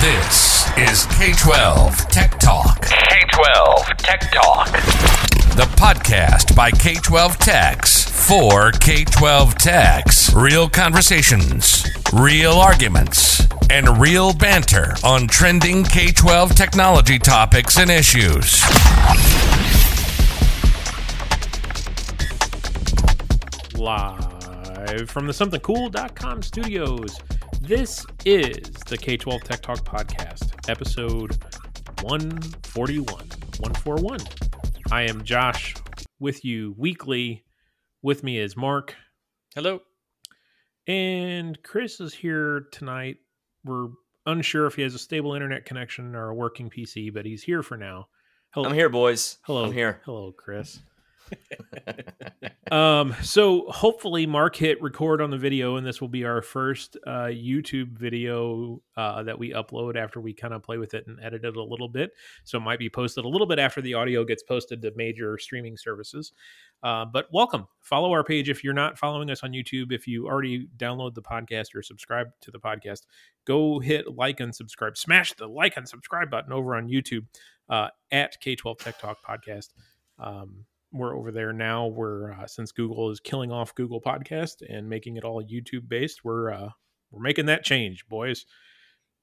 This is K 12 Tech Talk. K 12 Tech Talk. The podcast by K 12 Techs for K 12 Techs. Real conversations, real arguments, and real banter on trending K 12 technology topics and issues. live from the somethingcool.com studios. This is the K 12 Tech Talk podcast, episode 141. 141. I am Josh with you weekly. With me is Mark. Hello. And Chris is here tonight. We're unsure if he has a stable internet connection or a working PC, but he's here for now. Hello. I'm here, boys. Hello. I'm here. Hello, Chris. um, so hopefully Mark hit record on the video, and this will be our first uh, YouTube video uh, that we upload after we kind of play with it and edit it a little bit. So it might be posted a little bit after the audio gets posted to major streaming services. Uh, but welcome. Follow our page if you're not following us on YouTube. If you already download the podcast or subscribe to the podcast, go hit like and subscribe. Smash the like and subscribe button over on YouTube uh, at K12 Tech Talk Podcast. Um, we're over there now. We're uh, since Google is killing off Google Podcast and making it all YouTube based. We're uh, we're making that change, boys.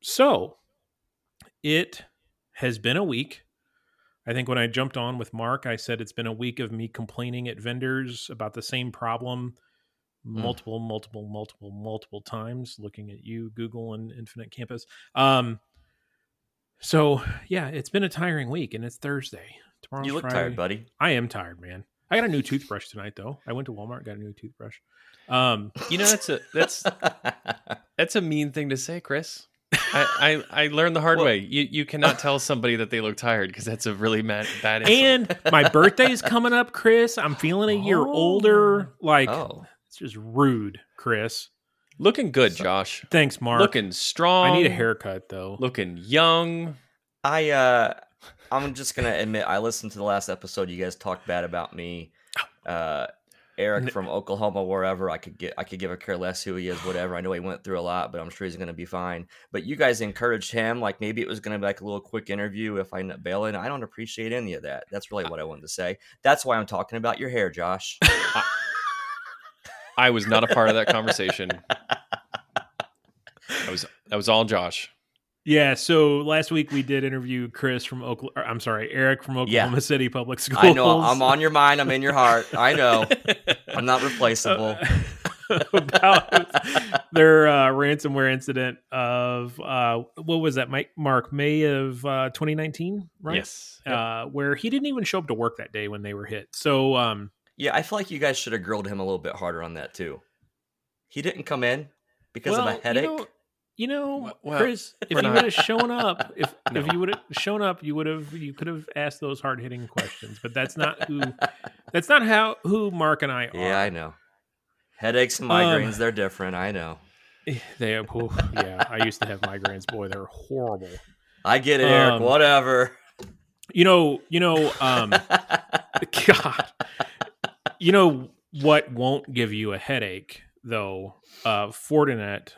So it has been a week. I think when I jumped on with Mark, I said it's been a week of me complaining at vendors about the same problem multiple, mm. multiple, multiple, multiple times, looking at you, Google, and Infinite Campus. Um, so yeah, it's been a tiring week, and it's Thursday. Tomorrow's you look Friday. tired, buddy. I am tired, man. I got a new toothbrush tonight, though. I went to Walmart, got a new toothbrush. Um, you know that's a that's that's a mean thing to say, Chris. I, I, I learned the hard well, way. You you cannot tell somebody that they look tired because that's a really mad, bad. Insult. And my birthday's coming up, Chris. I'm feeling a year oh. older. Like oh. it's just rude, Chris. Looking good, so, Josh. Thanks, Mark. Looking strong. I need a haircut though. Looking young. I uh I'm just gonna admit I listened to the last episode. You guys talked bad about me. Uh, Eric from Oklahoma, wherever I could get, I could give a care less who he is, whatever. I know he went through a lot, but I'm sure he's going to be fine. But you guys encouraged him, like maybe it was going to be like a little quick interview if I end up bailing. I don't appreciate any of that. That's really what I wanted to say. That's why I'm talking about your hair, Josh. I, I was not a part of that conversation. That was that was all Josh. Yeah, so last week we did interview Chris from Oklahoma. I'm sorry, Eric from Oklahoma yeah. City Public Schools. I know. I'm on your mind. I'm in your heart. I know. I'm not replaceable. about their uh, ransomware incident of uh, what was that, Mike? Mark May of uh, 2019, right? Yes. Uh, where he didn't even show up to work that day when they were hit. So, um, yeah, I feel like you guys should have grilled him a little bit harder on that too. He didn't come in because well, of a headache. You know, you know, well, Chris, if you would have shown up, if no. if you would have shown up, you would have you could have asked those hard hitting questions. But that's not who that's not how who Mark and I are. Yeah, I know. Headaches and migraines, um, they're different. I know. Eh, they oh, yeah, I used to have migraines. Boy, they're horrible. I get it, Eric. Um, whatever. You know, you know, um God. You know what won't give you a headache though? Uh Fortinet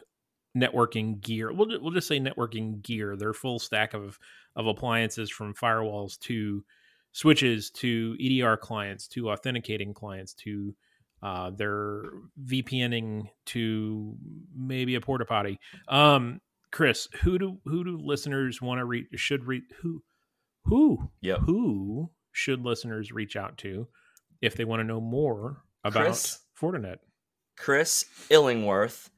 networking gear. We'll we'll just say networking gear. Their full stack of of appliances from firewalls to switches to EDR clients to authenticating clients to uh, their VPNing to maybe a porta potty. Um, Chris, who do who do listeners want to reach? Should read who who yep. who should listeners reach out to if they want to know more about Chris, Fortinet? Chris Illingworth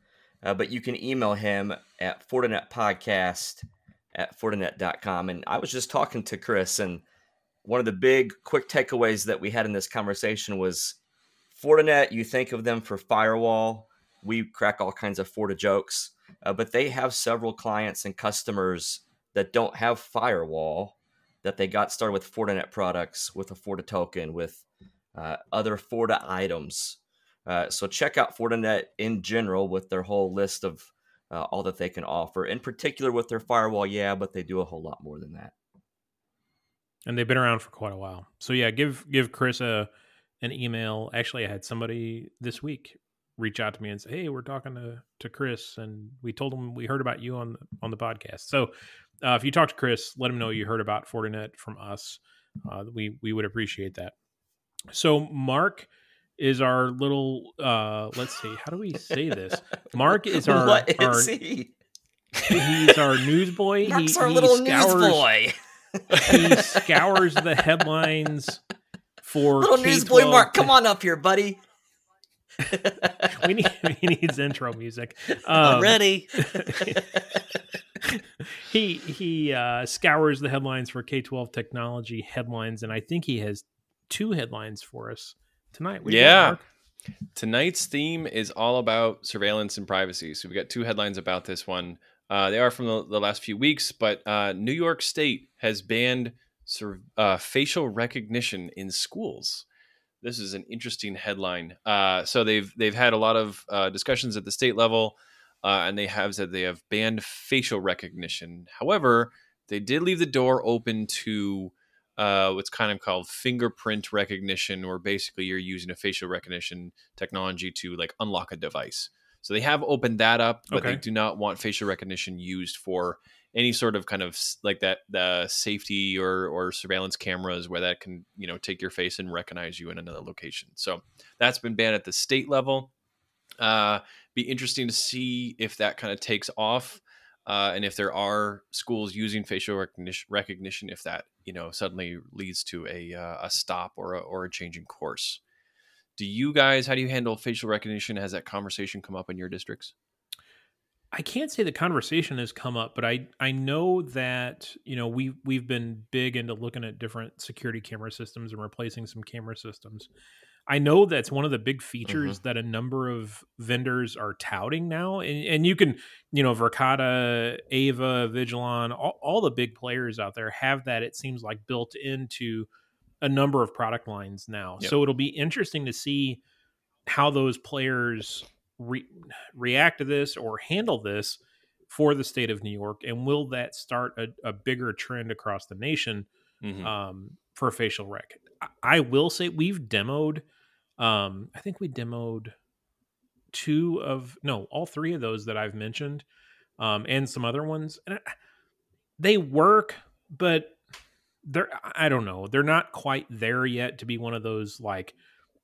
uh, but you can email him at fortinetpodcast at fortinet.com. And I was just talking to Chris, and one of the big quick takeaways that we had in this conversation was Fortinet, you think of them for firewall. We crack all kinds of Forti jokes, uh, but they have several clients and customers that don't have firewall that they got started with Fortinet products, with a Forti token, with uh, other Forti items. Uh, so check out Fortinet in general with their whole list of uh, all that they can offer. In particular, with their firewall, yeah, but they do a whole lot more than that. And they've been around for quite a while. So yeah, give give Chris a an email. Actually, I had somebody this week reach out to me and say, "Hey, we're talking to to Chris, and we told him we heard about you on on the podcast." So, uh, if you talk to Chris, let him know you heard about Fortinet from us. Uh, we we would appreciate that. So, Mark is our little. Uh, let's see, how do we say this? Mark is our. what is our he? he's our newsboy. Mark's he, our he little scours, newsboy. He scours the headlines for Little newsboy K-12 Mark, come on up here, buddy. we need he needs intro music. I'm Um, ready. he he uh, scours the headlines for K twelve technology headlines, and I think he has two headlines for us tonight. What do you got, Yeah. Tonight's theme is all about surveillance and privacy. So we've got two headlines about this one. Uh, they are from the, the last few weeks, but uh, New York State has banned sur- uh, facial recognition in schools. This is an interesting headline. Uh, so they've they've had a lot of uh, discussions at the state level, uh, and they have said they have banned facial recognition. However, they did leave the door open to uh, what's kind of called fingerprint recognition, where basically you're using a facial recognition technology to like unlock a device. So they have opened that up, but they do not want facial recognition used for any sort of kind of like that the safety or or surveillance cameras where that can you know take your face and recognize you in another location. So that's been banned at the state level. Uh, be interesting to see if that kind of takes off. Uh, and if there are schools using facial recognition, recognition, if that you know suddenly leads to a uh, a stop or a, or a change in course, do you guys how do you handle facial recognition? Has that conversation come up in your districts? I can't say the conversation has come up, but I I know that you know we we've been big into looking at different security camera systems and replacing some camera systems. I know that's one of the big features that a number of vendors are touting now, and, and you can you know Verkada, Ava, Avigilon, all, all the big players out there have that. It seems like built into a number of product lines now. Yep. So it'll be interesting to see how those players re- react to this or handle this for the state of New York, and will that start a, a bigger trend across the nation Mhm. um, for facial rec? I, I will say we've demoed. Um, I think we demoed two of no, all three of those that I've mentioned, um, and some other ones, and I- they work, but they're I don't know, they're not quite there yet to be one of those like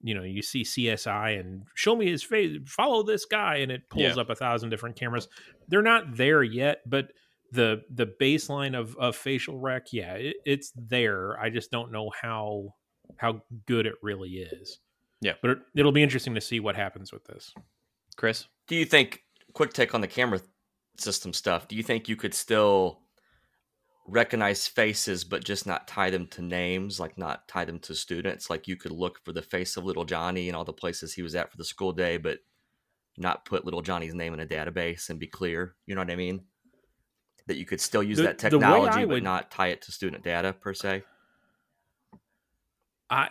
you know you see CSI and show me his face, follow this guy, and it pulls Yeah. up a thousand different cameras. They're not there yet, but the the baseline of of facial rec, yeah, it, it's there. I just don't know how how good it really is. Yeah. but it, it'll be interesting to see what happens with this. Chris, Do you think quick take on the camera system stuff? Do you think you could still recognize faces but just not tie them to names, like not tie them to students? Like you could look for the face of little Johnny and all the places he was at for the school day, but not put little Johnny's name in a database and be clear. You know what I mean? That you could still use The- that the way technology but would- not tie it to student data per se. I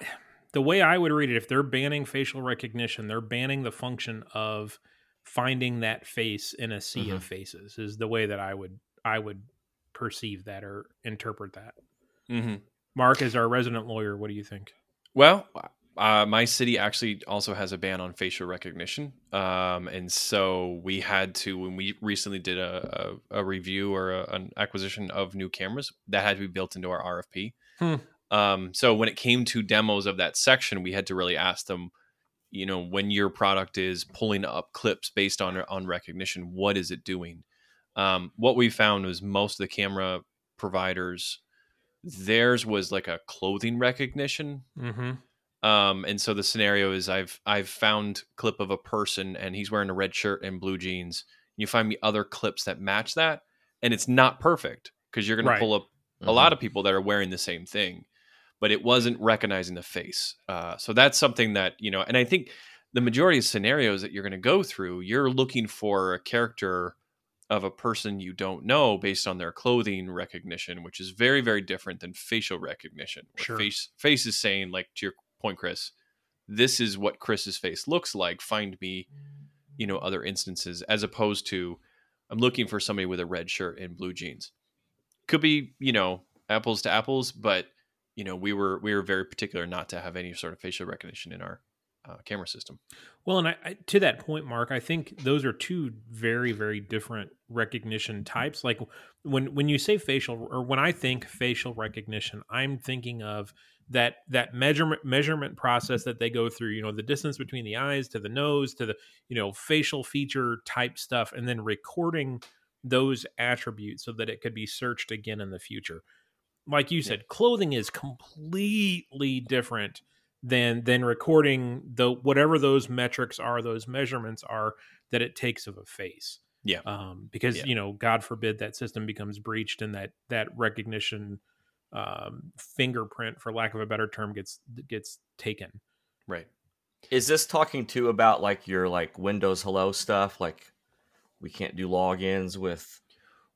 the way I would read it, if they're banning facial recognition, they're banning the function of finding that face in a sea Mhm. of faces. Is the way that I would I would perceive that or interpret that. mm-hmm. Mark, as our resident lawyer, what do you think? Well, uh, my city actually also has a ban on facial recognition, um, and so we had to when we recently did a, a, a review or a, an acquisition of new cameras that had to be built into our RFP. Hmm. Um, so when it came to demos of that section, we had to really ask them, you know, when your product is pulling up clips based on on recognition, what is it doing? Um, what we found was most of the camera providers, theirs was like a clothing recognition Mm-hmm. um, and so the scenario is I've I've found clip of a person and he's wearing a red shirt and blue jeans. You find me other clips that match that, and it's not perfect because you're going Right. to pull up a lot of people that are wearing the same thing, but it wasn't recognizing the face. Uh, so that's something that you know, and I think the majority of scenarios that you're going to go through, you're looking for a character of a person you don't know based on their clothing recognition, which is very very different than facial recognition. Sure. Face face is saying like to your point, Chris, this is what Chris's face looks like. Find me, you know, other instances as opposed to I'm looking for somebody with a red shirt and blue jeans. Could be, you know, apples to apples, but you know, we were we were very particular not to have any sort of facial recognition in our uh, camera system. Well, and I, I, to that point, Mark, I think those are two very, very different recognition types. Like when when you say facial, or when I think facial recognition, I'm thinking of that that measurement measurement process that they go through. You know, the distance between the eyes to the nose to the you know facial feature type stuff, and then recording those attributes so that it could be searched again in the future. Like you said, yeah. clothing is completely different than than recording the whatever those metrics are, those measurements are that it takes of a face. Yeah. Um, because yeah. you know, God forbid that system becomes breached and that that recognition um, fingerprint, for lack of a better term, gets gets taken. Right. Is this talking too about like your like Windows Hello stuff? Like we can't do logins with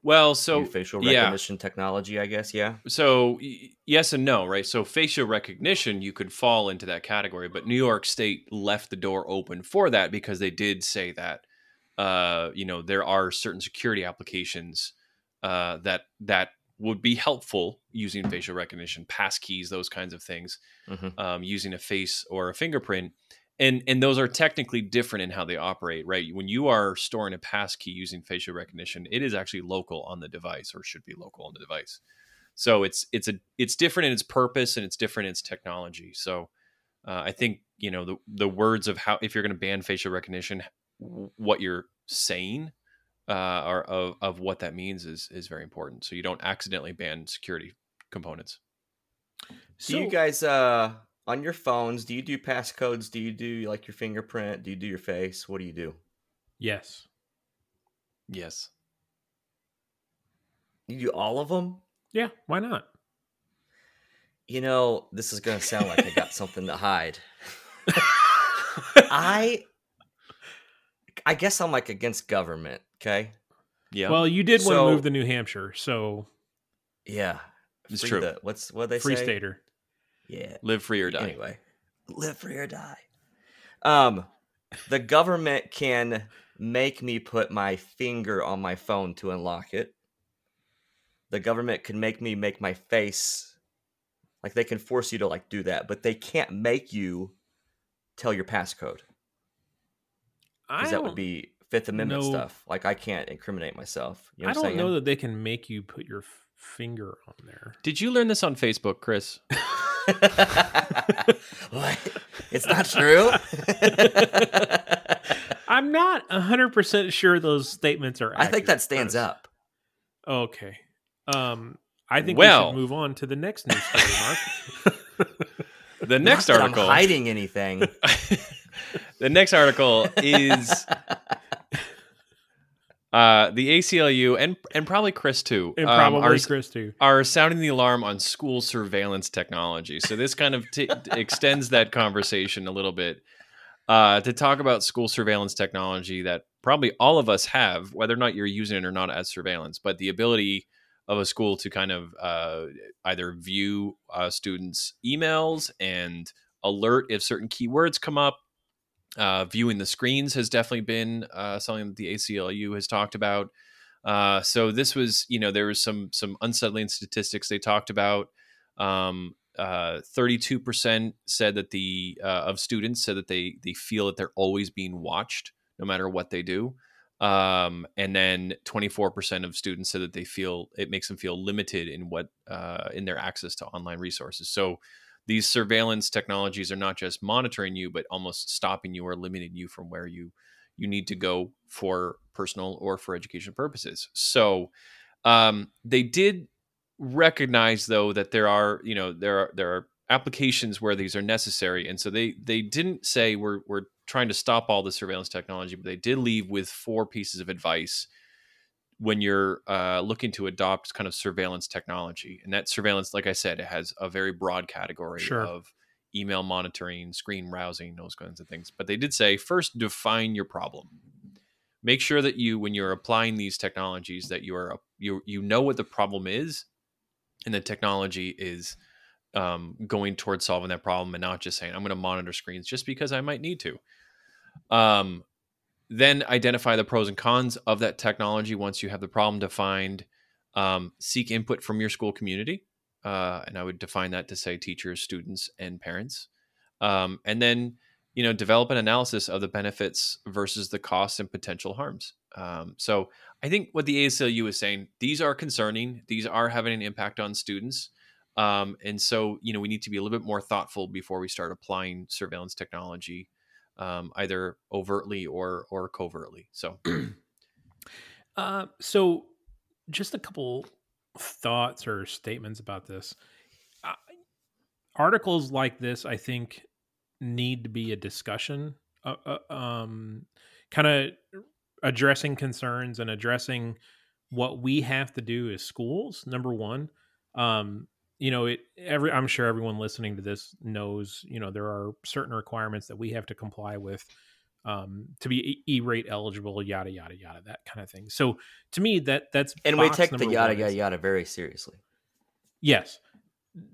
well, so facial recognition yeah. technology, I guess, yeah. So yes and no, right? So facial recognition, you could fall into that category, but New York State left the door open for that because they did say that, uh, you know, there are certain security applications uh, that that would be helpful using facial recognition, passkeys, those kinds of things, mm-hmm. um, using a face or a fingerprint and and those are technically different in how they operate right? When you are storing a passkey using facial recognition it is actually local on the device or should be local on the device. So it's it's a it's different in its purpose and it's different in its technology. So uh, i think you know the the words of how if you're going to ban facial recognition what you're saying uh, or of, of what that means is is very important. So you don't accidentally ban security components. So, do you guys uh on your phones, do you do passcodes? Do you do like your fingerprint? Do you do your face? What do you do? Yes. Yes. You do all of them? Yeah, why not? You know, this is going to sound like I got something to hide. I I guess I'm like against government, okay? Yeah. Well, you did so, want to move to New Hampshire, so yeah. It's true. The, what's what they free say? Free stater. Yeah. Live free or die. Anyway, live free or die. Um, the government can make me put my finger on my phone to unlock it. The government can make me make my face like they can force you to like do that, but they can't make you tell your passcode. Because that would be Fifth Amendment know, stuff. Like I can't incriminate myself. You know I don't saying? know that they can make you put your f- finger on there. Did you learn this on Facebook, Chris? what? It's not true. I'm not 100% sure those statements are accurate. I think that stands up. Okay. Um I think well, we should move on to the next news story, Mark. the next article. I'm hiding anything. the next article is uh, the ACLU and and probably Chris too, and probably um, are, Chris too, are sounding the alarm on school surveillance technology. So this kind of t- extends that conversation a little bit uh, to talk about school surveillance technology that probably all of us have, whether or not you're using it or not as surveillance, but the ability of a school to kind of uh, either view uh, students' emails and alert if certain keywords come up uh, viewing the screens has definitely been uh, something that the ACLU has talked about. Uh, so this was, you know, there was some some unsettling statistics they talked about. Um, 32% uh, said that the uh, of students said that they they feel that they're always being watched no matter what they do. Um, and then 24% of students said that they feel it makes them feel limited in what uh, in their access to online resources. So these surveillance technologies are not just monitoring you, but almost stopping you or limiting you from where you you need to go for personal or for education purposes. So um, they did recognize though that there are you know there are there are applications where these are necessary, and so they they didn't say we're we're trying to stop all the surveillance technology, but they did leave with four pieces of advice when you're uh, looking to adopt kind of surveillance technology. And that surveillance, like I said, it has a very broad category sure. of email monitoring, screen browsing, those kinds of things. But they did say first define your problem. Make sure that you, when you're applying these technologies, that you are you you know what the problem is, and the technology is um, going towards solving that problem, and not just saying I'm going to monitor screens just because I might need to. Um, then identify the pros and cons of that technology once you have the problem defined um, seek input from your school community uh, and i would define that to say teachers students and parents um, and then you know, develop an analysis of the benefits versus the costs and potential harms. Um, so I think what the ACLU is saying, these are concerning. These are having an impact on students. Um, and so, you know, we need to be a little bit more thoughtful before we start applying surveillance technology, um, either overtly or or covertly. So, uh, so just a couple thoughts or statements about this. Uh, articles like this, I think, need to be a discussion, uh, uh, um, kind of addressing concerns and addressing what we have to do as schools. Number one, um, you know, it every I'm sure everyone listening to this knows, you know, there are certain requirements that we have to comply with um, to be E-rate eligible, yada yada yada, that kind of thing. So to me, that that's and we take the yada yada yada very seriously. Yes,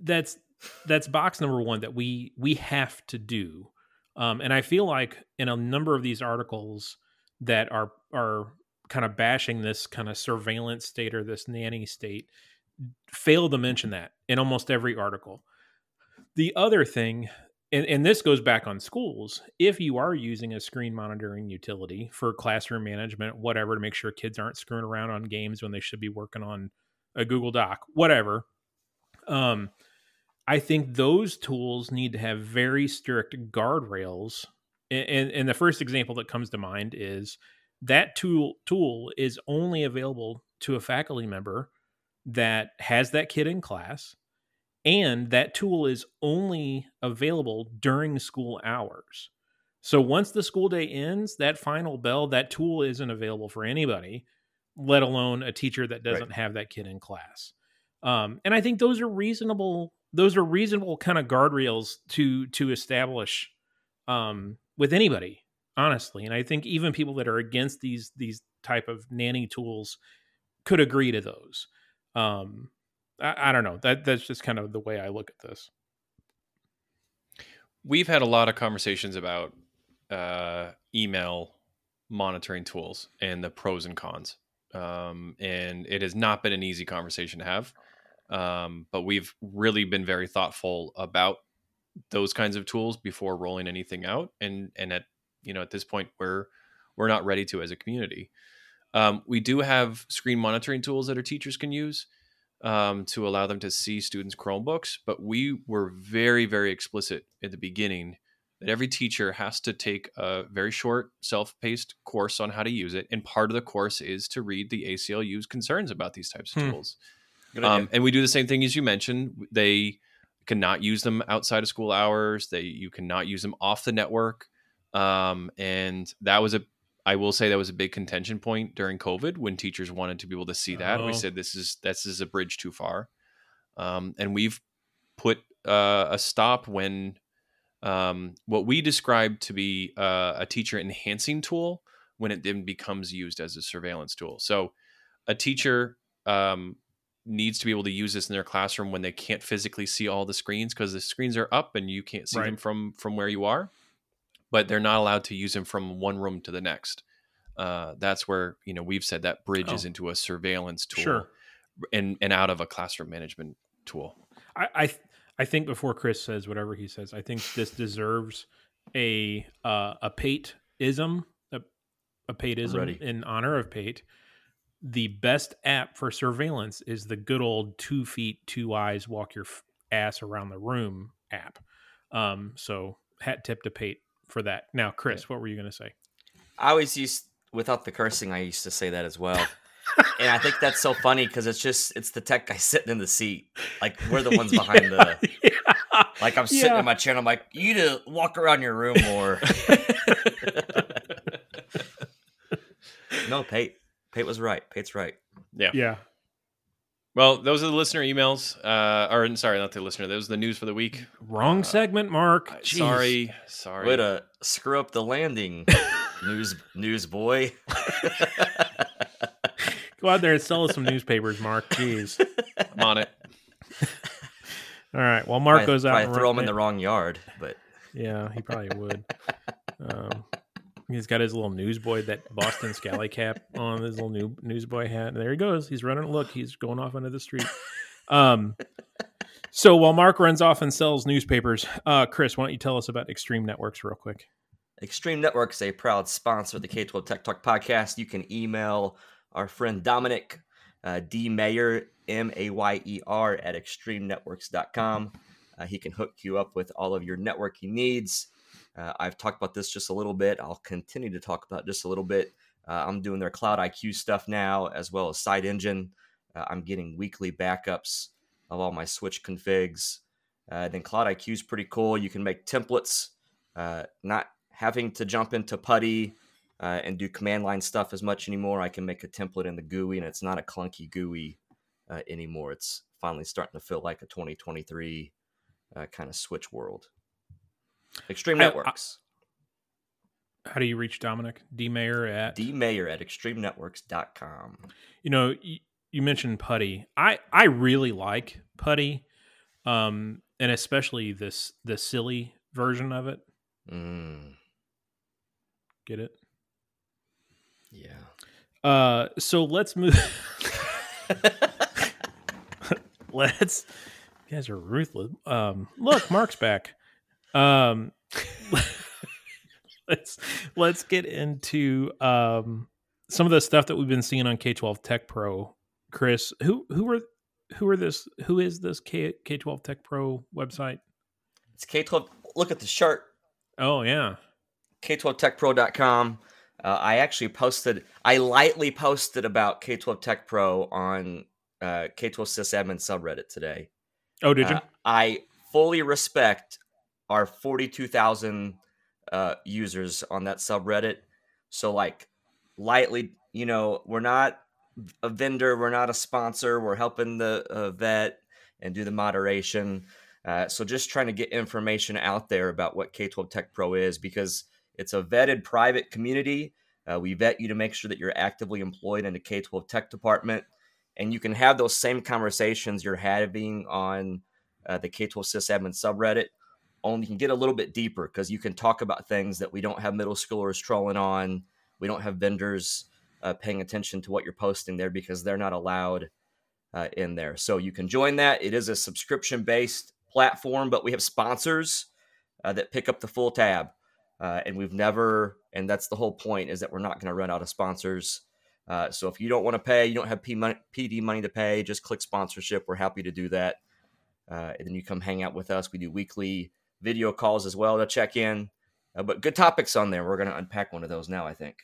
that's that's box number one that we we have to do um, and i feel like in a number of these articles that are are kind of bashing this kind of surveillance state or this nanny state fail to mention that in almost every article the other thing and, and this goes back on schools if you are using a screen monitoring utility for classroom management whatever to make sure kids aren't screwing around on games when they should be working on a google doc whatever um, I think those tools need to have very strict guardrails. And, and, the first example that comes to mind is that tool tool is only available to a faculty member that has that kid in class, and that tool is only available during school hours. So once the school day ends, that final bell, that tool isn't available for anybody, let alone a teacher that doesn't right. have that kid in class. Um, and I think those are reasonable those are reasonable kind of guardrails to to establish um, with anybody, honestly. And I think even people that are against these these type of nanny tools could agree to those. Um, I, I don't know. That that's just kind of the way I look at this. We've had a lot of conversations about uh, email monitoring tools and the pros and cons. Um, and it has not been an easy conversation to have. Um, but we've really been very thoughtful about those kinds of tools before rolling anything out. And and at you know at this point we're we're not ready to as a community. Um, we do have screen monitoring tools that our teachers can use um, to allow them to see students' Chromebooks, but we were very, very explicit at the beginning that every teacher has to take a very short, self paced course on how to use it. And part of the course is to read the ACLU's concerns about these types of hmm. tools. Um, and we do the same thing as you mentioned. They cannot use them outside of school hours. They you cannot use them off the network. Um, and that was a I will say that was a big contention point during COVID when teachers wanted to be able to see that. Oh. We said this is this is a bridge too far, um, and we've put uh, a stop when um, what we described to be uh, a teacher enhancing tool when it then becomes used as a surveillance tool. So a teacher um, needs to be able to use this in their classroom when they can't physically see all the screens because the screens are up and you can't see right. them from from where you are but they're not allowed to use them from one room to the next uh, that's where you know we've said that bridges oh. into a surveillance tool sure. and and out of a classroom management tool i i, I think before chris says whatever he says i think this deserves a uh, a pate ism a, a pate ism in honor of pate the best app for surveillance is the good old two feet, two eyes, walk your ass around the room app. Um, so hat tip to Pate for that. Now, Chris, what were you going to say? I always used, without the cursing, I used to say that as well. and I think that's so funny because it's just it's the tech guy sitting in the seat. Like we're the ones behind yeah, the. Yeah. Like I'm sitting yeah. in my chair. I'm like, you need to walk around your room more. no, Pate. Pate was right. Pate's right. Yeah. Yeah. Well, those are the listener emails. Uh, or sorry, not the listener. Those are the news for the week. Wrong uh, segment, Mark. Jeez. Sorry, sorry. Way to screw up the landing, news news boy. Go out there and sell us some newspapers, Mark. Jeez, I'm on it. All right. Well, Mark goes out. and throw him in the wrong yard, but yeah, he probably would. Um, He's got his little newsboy, that Boston Scally cap on his little new newsboy hat. And there he goes. He's running. Look, he's going off onto the street. Um, So while Mark runs off and sells newspapers, uh, Chris, why don't you tell us about Extreme Networks real quick? Extreme Networks, a proud sponsor of the K 12 Tech Talk podcast. You can email our friend Dominic uh, D. Mayer, M A Y E R, at extremenetworks.com. Uh, he can hook you up with all of your networking needs. Uh, I've talked about this just a little bit. I'll continue to talk about just a little bit. Uh, I'm doing their Cloud IQ stuff now, as well as Site Engine. Uh, I'm getting weekly backups of all my switch configs. Uh, then Cloud IQ is pretty cool. You can make templates, uh, not having to jump into PuTTY uh, and do command line stuff as much anymore. I can make a template in the GUI, and it's not a clunky GUI anymore. It's finally starting to feel like a 2023 uh, kind of switch world. Extreme I- I- Networks. How do you reach Dominic D Mayer at? D Mayer at extremenetworks.com. you know, you, you mentioned putty. I I really like putty, um, and especially this the silly version of it. Mm, Get it? yeah. Uh, so let's move. let's. You guys are ruthless. Um, look, Mark's back. Um, let's let's get into um some of the stuff that we've been seeing on K twelve Tech Pro. Chris, who who are who are this? Who is this K K twelve Tech Pro website? It's K12. Look at the shirt. Oh yeah, K12techpro.com. Uh, I actually posted, I lightly posted about K12 Tech Pro on uh, K12 sysadmin subreddit today. oh did you? Uh, I fully respect our 42,000 uh, users on that subreddit. So, like, lightly, you know, we're not a vendor, we're not a sponsor, we're helping the uh, vet and do the moderation. Uh, so, just trying to get information out there about what K 12 Tech Pro is because it's a vetted private community. Uh, we vet you to make sure that you're actively employed in the K 12 tech department. And you can have those same conversations you're having on uh, the K 12 sysadmin subreddit. Only can get a little bit deeper because you can talk about things that we don't have middle schoolers trolling on. We don't have vendors uh, paying attention to what you're posting there because they're not allowed uh, in there. So you can join that. It is a subscription based platform, but we have sponsors uh, that pick up the full tab. Uh, and we've never, and that's the whole point, is that we're not going to run out of sponsors. Uh, so if you don't want to pay, you don't have P money, PD money to pay, just click sponsorship. We're happy to do that. Uh, and then you come hang out with us. We do weekly video calls as well to check in. Uh, but good topics on there. We're going to unpack one of those now, I think.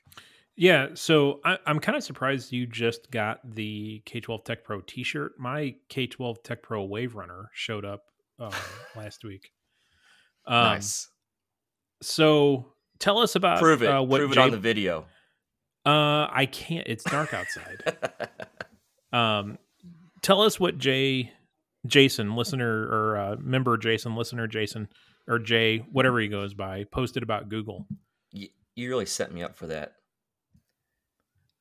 Yeah, so I, I'm kind of surprised you just got the K12 Tech Pro T-shirt. My K12 Tech Pro Wave Runner showed up uh, last week. Um, nice. So tell us about Prove it. Uh, what Prove it on the video. Uh, I can't. It's dark outside. um, tell us what Jay, Jason, listener or uh, member Jason, listener Jason, or Jay, whatever he goes by, posted about Google. you, you really set me up for that.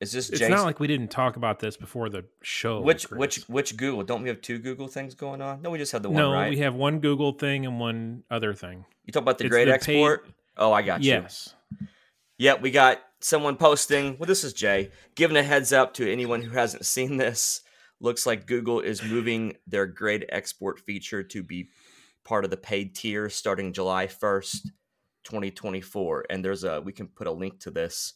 Is this It's Jason? not like we didn't talk about this before the show. which Chris. which which Google? Don't we have two Google things going on? No, we just had the one, no, right? we have one Google thing and one other thing. you talk about the It's great the export. paid- Oh, I got you. Yes. Yep, we got someone posting. Well, this is Jay giving a heads up to anyone who hasn't seen this. Looks like Google is moving their grade export feature to be part of the paid tier starting July 1st, 2024. And there's a we can put a link to this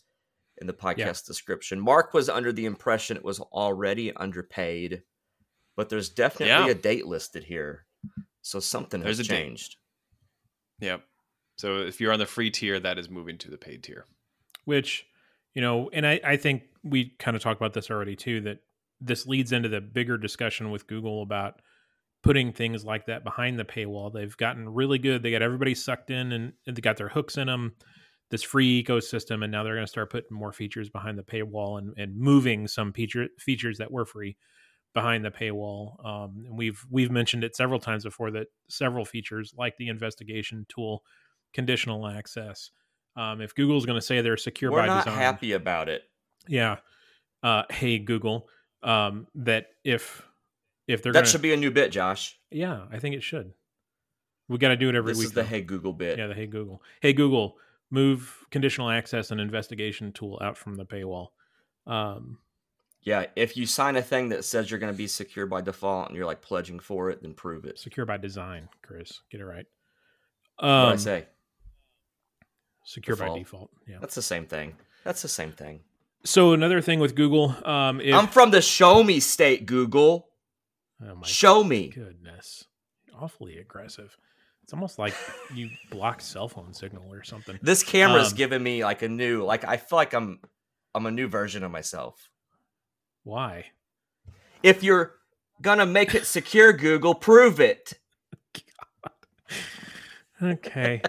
in the podcast description. Mark was under the impression it was already underpaid, but there's definitely Yeah. a date listed here. So something has There's a date. changed. Yep. So if you're on the free tier, that is moving to the paid tier. Which, you know, and I, I think we kind of talked about this already too, that this leads into the bigger discussion with Google about putting things like that behind the paywall. They've gotten really good. They got everybody sucked in and they got their hooks in them, this free ecosystem, and now they're going to start putting more features behind the paywall and, and moving some feature features that were free behind the paywall. Um, and we've we've mentioned it several times before that several features like the investigation tool, conditional access. Um, if Google's going to say they're secure We're by not design, happy about it. yeah. Uh, hey Google, um, that if if they're That gonna, should be a new bit, Josh. yeah, I think it should. We got to do it every This week. is the though. Hey Google bit. yeah, the Hey Google. Hey Google, move conditional access and investigation tool out from the paywall. Um, Yeah, if you sign a thing that says you're going to be secure by default and you're like pledging for it, then prove it. Secure by design, Chris. Get it right. What I Um, say? secure by Default. default. Yeah. That's the same thing. That's the same thing. So another thing with Google, um, if I'm from the show me state, Google. Oh my Show me. goodness, awfully aggressive. It's almost like you blocked cell phone signal or something. This camera's Um, giving me like a new, like I feel like I'm, I'm a new version of myself. Why? If you're gonna make it secure, Google, prove it. Okay.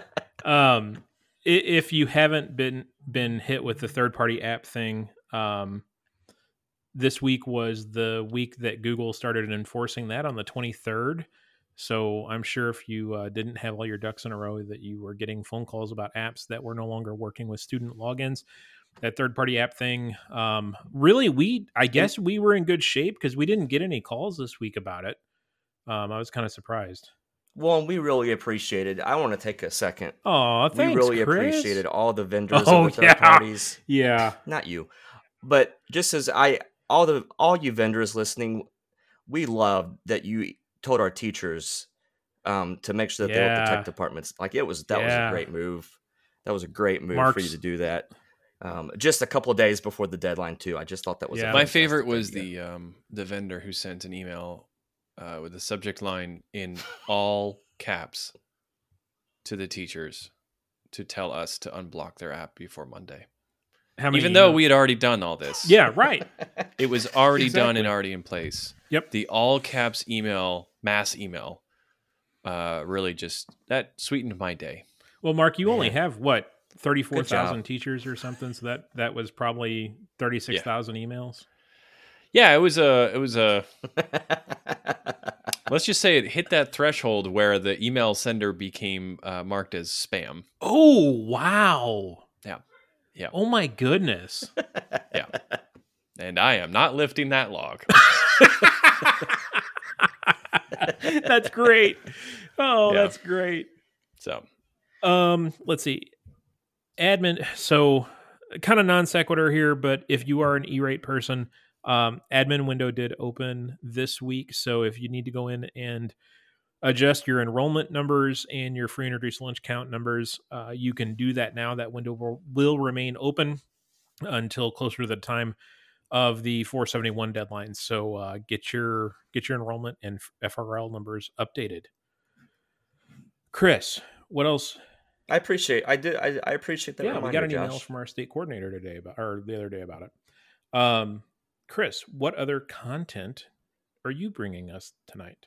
um, if you haven't been been hit with the third party app thing, um, this week was the week that Google started enforcing that on the 23rd. So I'm sure if you uh, didn't have all your ducks in a row, that you were getting phone calls about apps that were no longer working with student logins. That third party app thing, um, really, we I guess we were in good shape because we didn't get any calls this week about it. Um, I was kind of surprised. Well, we really appreciated. I want to take a second. Oh, thanks, we really Chris. appreciated all the vendors Oh, and the third yeah. parties. Yeah, Not you, but just as I, all the all you vendors listening, we love that you told our teachers um, to make sure that they were the Yeah. tech departments. Like it was that was a great move. That was a great move for you to do that. Um, just a couple of days before the deadline too. I just thought that was Yeah. My favorite was idea. the um, the vendor who sent an email uh, with the subject line in all caps to the teachers to tell us to unblock their app before Monday. How many? Even though emails- we had already done all this. yeah, right. It was already done and already in place. Yep. The all caps email, mass email, uh, really just that sweetened my day. Well, Mark, you only have what thirty four Good teachers or something, so that that was probably thirty six thousand emails. Yeah, it was a it was a let's just say it hit that threshold where the email sender became uh, marked as spam. Oh wow! Yeah. Yeah. Oh my goodness! Yeah. And I am not lifting that log. that's great. Oh, Yeah. that's great. So Um, let's see. Admin. So, kind of non sequitur here, but if you are an E-rate person, um, admin window did open this week. So, if you need to go in and adjust your enrollment numbers and your free and reduced lunch count numbers, uh, you can do that now. That window will, will remain open until closer to the time of the 471 deadline. So, uh, get your get your enrollment and FRL numbers updated. Chris, what else I appreciate. I did. I, I appreciate that. yeah, we got an email from our state coordinator today about, or the other day about it. Um, Chris, what other content are you bringing us tonight?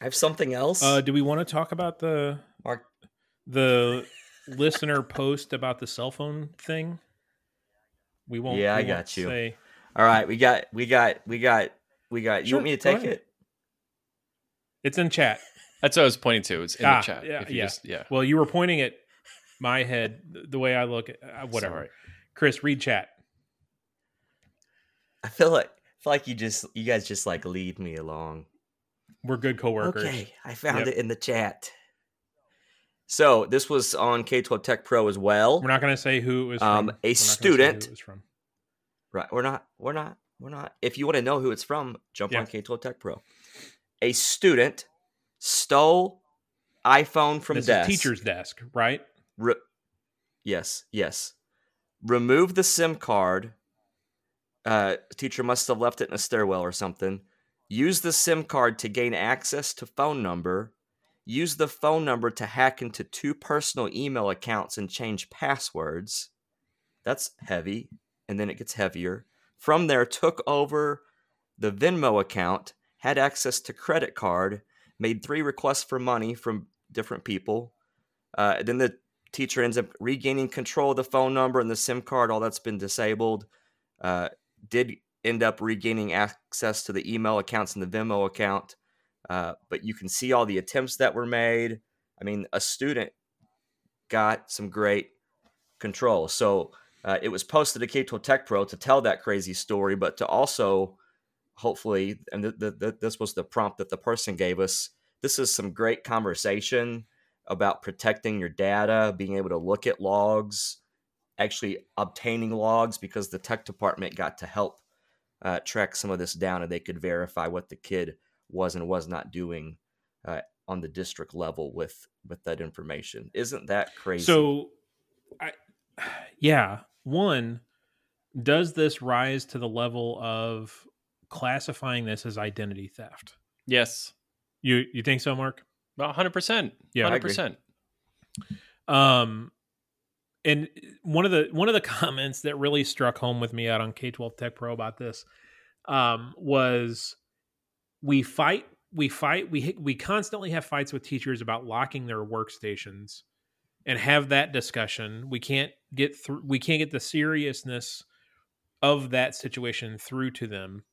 I have something else. Uh, do we want to talk about the Mark, the listener post about the cell phone thing? We won't. Yeah, we I won't got you. Say, all right, we got, we got, we got, we got. You Sure, want me to take it? it's in chat. that's what I was pointing to. It's in Ah, the chat. yeah, If you yeah. just- yeah. Well, you were pointing at my head the way I look at uh, whatever. Sorry. Chris, read chat. I feel like, I feel like you just, you guys just like lead me along. We're good coworkers. Okay, I found Yep. it in the chat. So this was on K12 Tech Pro as well. We're not going to say who it was Um, from. a We're not say who student- was from. Right. We're not, we're not, we're not. If you want to know who it's from, jump Yeah. on K12 Tech Pro. A student stole iPhone from this desk. is teacher's desk, right? Re- yes, yes. Remove the SIM card. Uh, teacher must have left it in a stairwell or something. Use the SIM card to gain access to phone number. Use the phone number to hack into two personal email accounts and change passwords. That's heavy, and then it gets heavier. From there, took over the Venmo account, had access to credit card, made three requests for money from different people. Uh, then the teacher ends up regaining control of the phone number and the SIM card. All that's been disabled. Uh, did end up regaining access to the email accounts and the Venmo account. Uh, but you can see all the attempts that were made. I mean, a student got some great control. So uh, it was posted to K12 Tech Pro to tell that crazy story, but to also hopefully, and th- th- th- this was the prompt that the person gave us. This is some great conversation about protecting your data, being able to look at logs, actually obtaining logs because the tech department got to help uh, track some of this down and they could verify what the kid was and was not doing uh, on the district level with with that information. Isn't that crazy? So, I, yeah, one does this rise to the level of classifying this as identity theft? Yes. You you think so, Mark? Well, 100%. Yeah, I 100%. Um, and one of the one of the comments that really struck home with me out on K twelve Tech Pro about this um, was we fight we fight we we constantly have fights with teachers about locking their workstations and have that discussion. We can't get through. We can't get the seriousness of that situation through to them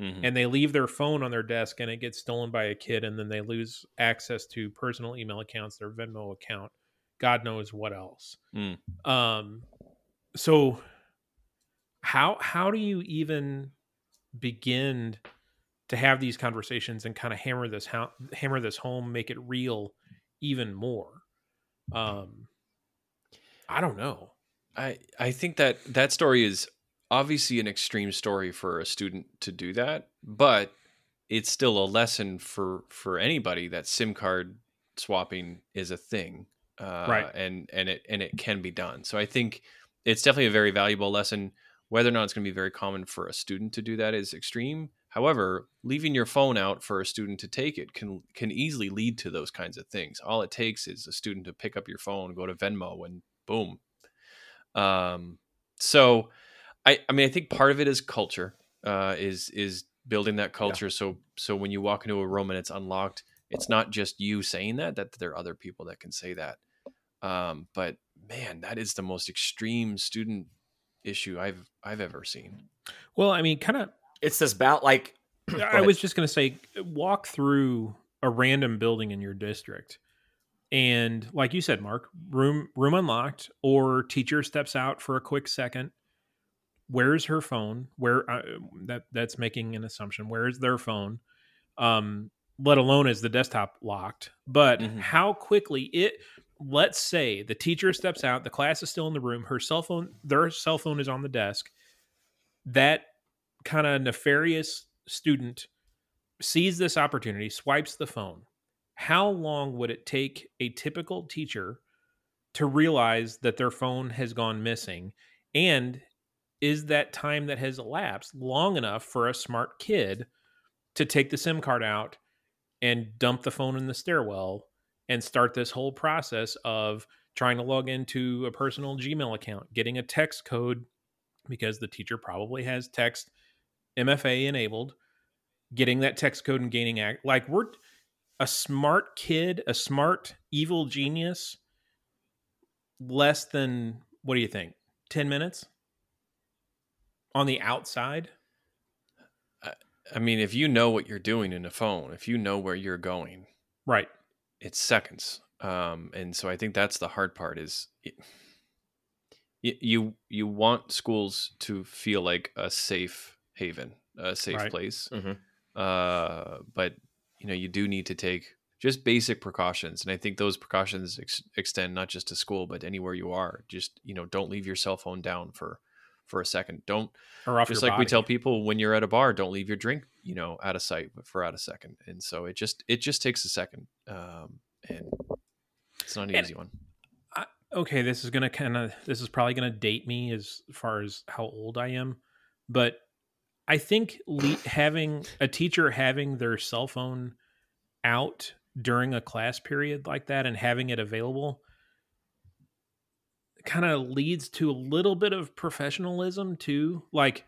Mhm. and they leave their phone on their desk and it gets stolen by a kid and then they lose access to personal email accounts their venmo account god knows what else. Mm. um so how how do you even begin to have these conversations and kind of hammer this ho- hammer this home make it real even more? Um i don't know. I I think that that story is obviously an extreme story for a student to do that, but it's still a lesson for for anybody that SIM card swapping is a thing, uh, Right. And and it and it can be done. So I think it's definitely a very valuable lesson. Whether or not it's going to be very common for a student to do that is extreme. However, leaving your phone out for a student to take it can can easily lead to those kinds of things. All it takes is a student to pick up your phone, go to Venmo, and boom. Um, so I I mean I think part of it is culture. Uh, is is building that culture. So so when you walk into a room and it's unlocked, it's not just you saying that. That there are other people that can say that. Um, but man, that is the most extreme student issue I've I've ever seen. well i mean kind of it's this bout like I was just going to say, walk through a random building in your district, and like you said, Mark, room room unlocked, or teacher steps out for a quick second. Where's her phone? Where uh, that that's making an assumption. Where is their phone? Um, let alone is the desktop locked. But Mhm. how quickly it? Let's say the teacher steps out, the class is still in the room, her cell phone, their cell phone is on the desk. That kind of nefarious student sees this opportunity, swipes the phone. How long would it take a typical teacher to realize that their phone has gone missing? And is that time that has elapsed long enough for a smart kid to take the SIM card out and dump the phone in the stairwell and start this whole process of trying to log into a personal Gmail account, getting a text code because the teacher probably has text MFA enabled, getting that text code and gaining act like we're a smart kid, a smart evil genius, less than what do you think? 10 minutes on the outside? I mean, if you know what you're doing in a phone, if you know where you're going, Right. It's seconds. Um, and so I think that's the hard part is you you want schools to feel like a safe haven, a safe Right. place. Mhm. Uh, but you know, you do need to take just basic precautions, and I think those precautions ex- extend not just to school, but anywhere you are. Just you know, don't leave your cell phone down for for a second. Don't Or off just like we tell people when you're at a bar don't leave your drink you know out of sight for out a second. And so it just it just takes a second um and it's not an And- easy one. Okay, this is gonna kind of this is probably gonna date me as far as how old I am, but I think le- having a teacher having their cell phone out during a class period like that and having it available kind of leads to a little bit of professionalism too. Like,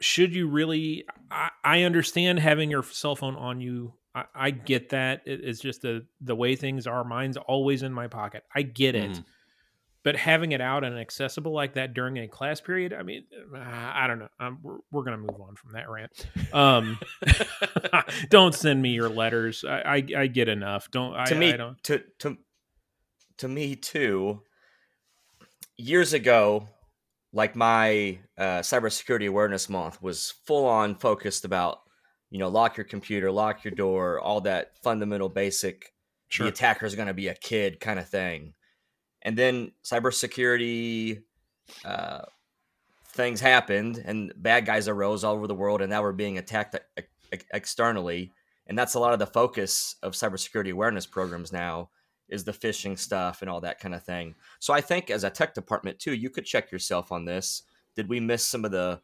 should you really? I, I understand having your cell phone on you. I, I get that. It- it's just the the way things are. Mine's always in my pocket. I get it. Mhm. But having it out and accessible like that during a class period, I mean, I I don't know. Um we're we're gonna move on from that rant. Um, don't send me your letters. I I, I get enough. Don't to I, me I don't. to to to me too years ago like my uh, cybersecurity awareness month was full on focused about you know lock your computer lock your door all that fundamental basic Sure. the attacker's going to be a kid kind of thing. And then cybersecurity uh, things happened, and bad guys arose all over the world, and now we're being attacked externally, and that's a lot of the focus of cybersecurity awareness programs now is the phishing stuff and all that kind of thing. So I think as a tech department too, you could check yourself on this. Did we miss some of the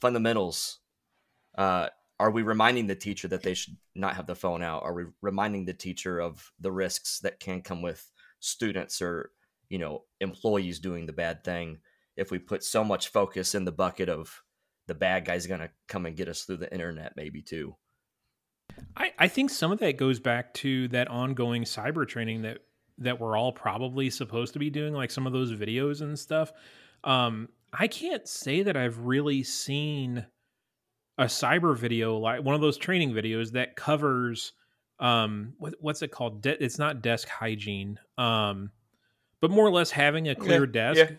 fundamentals? Uh, are we reminding the teacher that they should not have the phone out? Are we reminding the teacher of the risks that can come with students or you know employees doing the bad thing? If we put so much focus in the bucket of the bad guy's going to come and get us through the internet, maybe too. I, I think some of that goes back to that ongoing cyber training that that we're all probably supposed to be doing, like some of those videos and stuff. Um, I can't say that I've really seen a cyber video like one of those training videos that covers um what, what's it called De- it's not desk hygiene um but more or less having a clear yeah, desk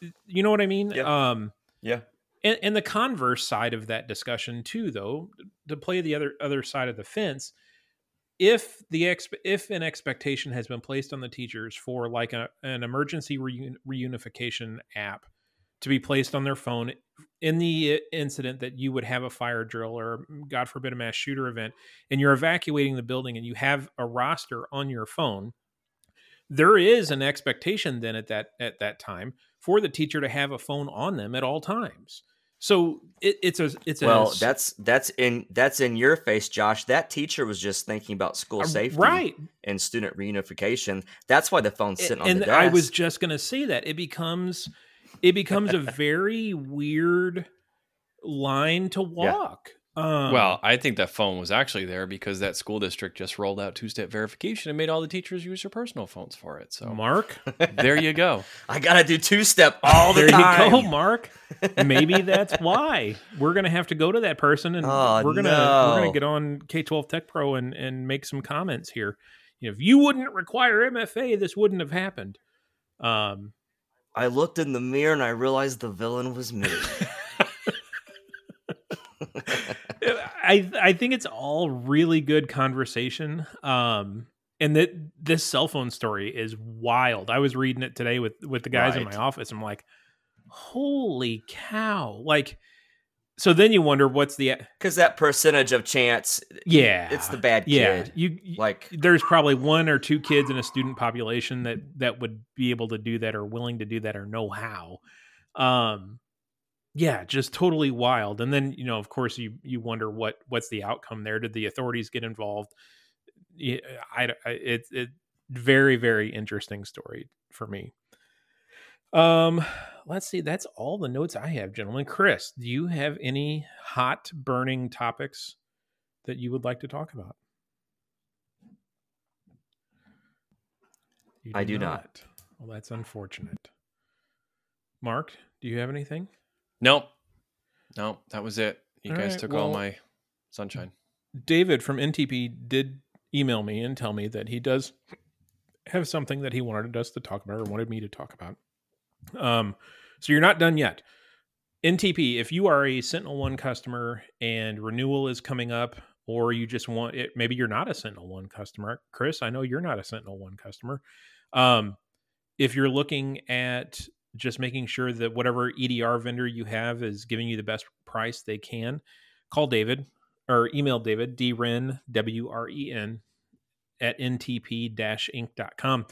yeah. you know what i mean yeah. um yeah and, and the converse side of that discussion too though to play the other other side of the fence if the exp- if an expectation has been placed on the teachers for like a, an emergency reunification app to be placed on their phone in the incident that you would have a fire drill or god forbid a mass shooter event and you're evacuating the building and you have a roster on your phone there is an expectation then at that at that time for the teacher to have a phone on them at all times. So it, it's a it's well a, that's that's in that's in your face josh. That teacher was just thinking about school uh, safety right. and student reunification. That's why the phone's sitting on and the desk i was just going to say that. It becomes it becomes a very weird line to walk. Um, well, I think that phone was actually there because that school district just rolled out two-step verification and made all the teachers use their personal phones for it. So, Mark, there you go. I gotta do two-step all the there time. There you go, Mark. Maybe that's why we're gonna have to go to that person and Oh, we're gonna no. we're gonna get on K twelve Tech Pro and and make some comments here. You know, if you wouldn't require MFA, this wouldn't have happened. Um, I looked in the mirror and I realized the villain was me. I I think it's all really good conversation. Um, and that this cell phone story is wild. I was reading it today with with the guys in my office. I'm like, holy cow! Like, so then you wonder what's the Because that percentage of chance, yeah? it's the bad yeah. kid. You Like, there's probably one or two kids in a student population that that would be able to do that or willing to do that or know how. Um, yeah, just totally wild. And then you know, of course, you you wonder what what's the outcome there? Did the authorities get involved? Yeah, I, I it's it very very interesting story for me. Um, let's see. That's all the notes I have, gentlemen. Chris, do you have any hot burning topics that you would like to talk about? You I do not. Well, that's unfortunate. Mark, do you have anything? Nope. Nope. That was it. You All guys right, took all my sunshine. David from NTP did email me and tell me that he does have something that he wanted us to talk about or wanted me to talk about. Um, so you're not done yet. NTP, if you are a Sentinel One customer and renewal is coming up, or you just want it, maybe you're not a Sentinel One customer. Chris, I know you're not a Sentinel One customer. Um, if you're looking at just making sure that whatever EDR vendor you have is giving you the best price they can, call David or email David, dren, W R E N, at ntp inc.com.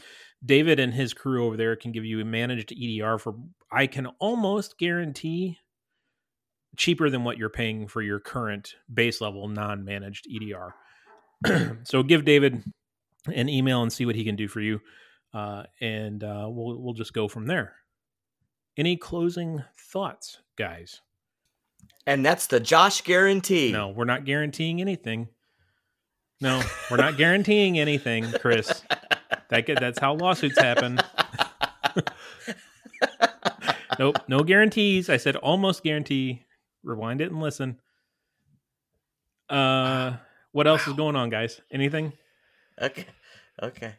David and his crew over there can give you a managed EDR for, I can almost guarantee, cheaper than what you're paying for your current base level non managed EDR. so give David an email and see what he can do for you. Uh, and uh, we'll, we'll just go from there. Any closing thoughts, guys? and that's the Josh guarantee. No, we're not guaranteeing anything. No, we're not guaranteeing anything, Chris. That that's how lawsuits happen. nope, no guarantees. I said almost guarantee. Rewind it and listen. Uh, what else is going on, guys? Anything? Okay. Okay.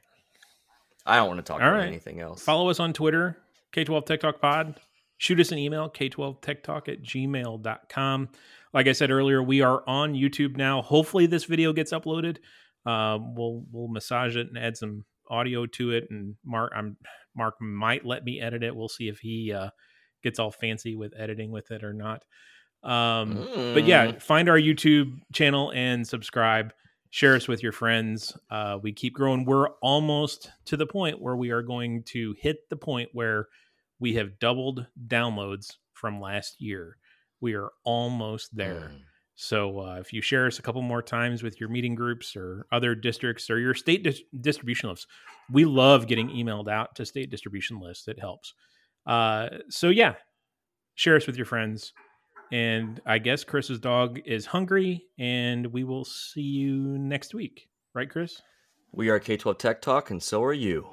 I don't want to talk All about right. anything else. Follow us on Twitter, K12 Tech Talk Pod. Shoot us an email, K12TechTalk at gmail.com. Like I said earlier, we are on YouTube now. Hopefully this video gets uploaded. Um, we'll we'll massage it and add some audio to it, and Mark, I'm Mark might let me edit it. We'll see if he uh, gets all fancy with editing with it or not. Um, But yeah, Mm. find our YouTube channel and subscribe. Share us with your friends. Uh, we keep growing. We're almost to the point where we are going to hit the point where we have doubled downloads from last year. We are almost there. Mm. So uh, if you share us a couple more times with your meeting groups or other districts or your state dis- distribution lists, we love getting emailed out to state distribution lists. It helps. Uh, so yeah, share us with your friends. And I guess Chris's dog is hungry, and we will see you next week. Right, Chris? We are K 12 Tech Talk, and so are you.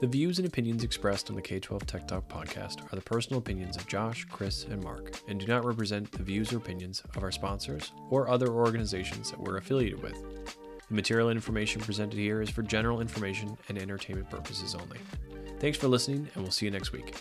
The views and opinions expressed on the K 12 Tech Talk podcast are the personal opinions of Josh, Chris, and Mark, and do not represent the views or opinions of our sponsors or other organizations that we're affiliated with. The material and information presented here is for general information and entertainment purposes only. Thanks for listening, and we'll see you next week.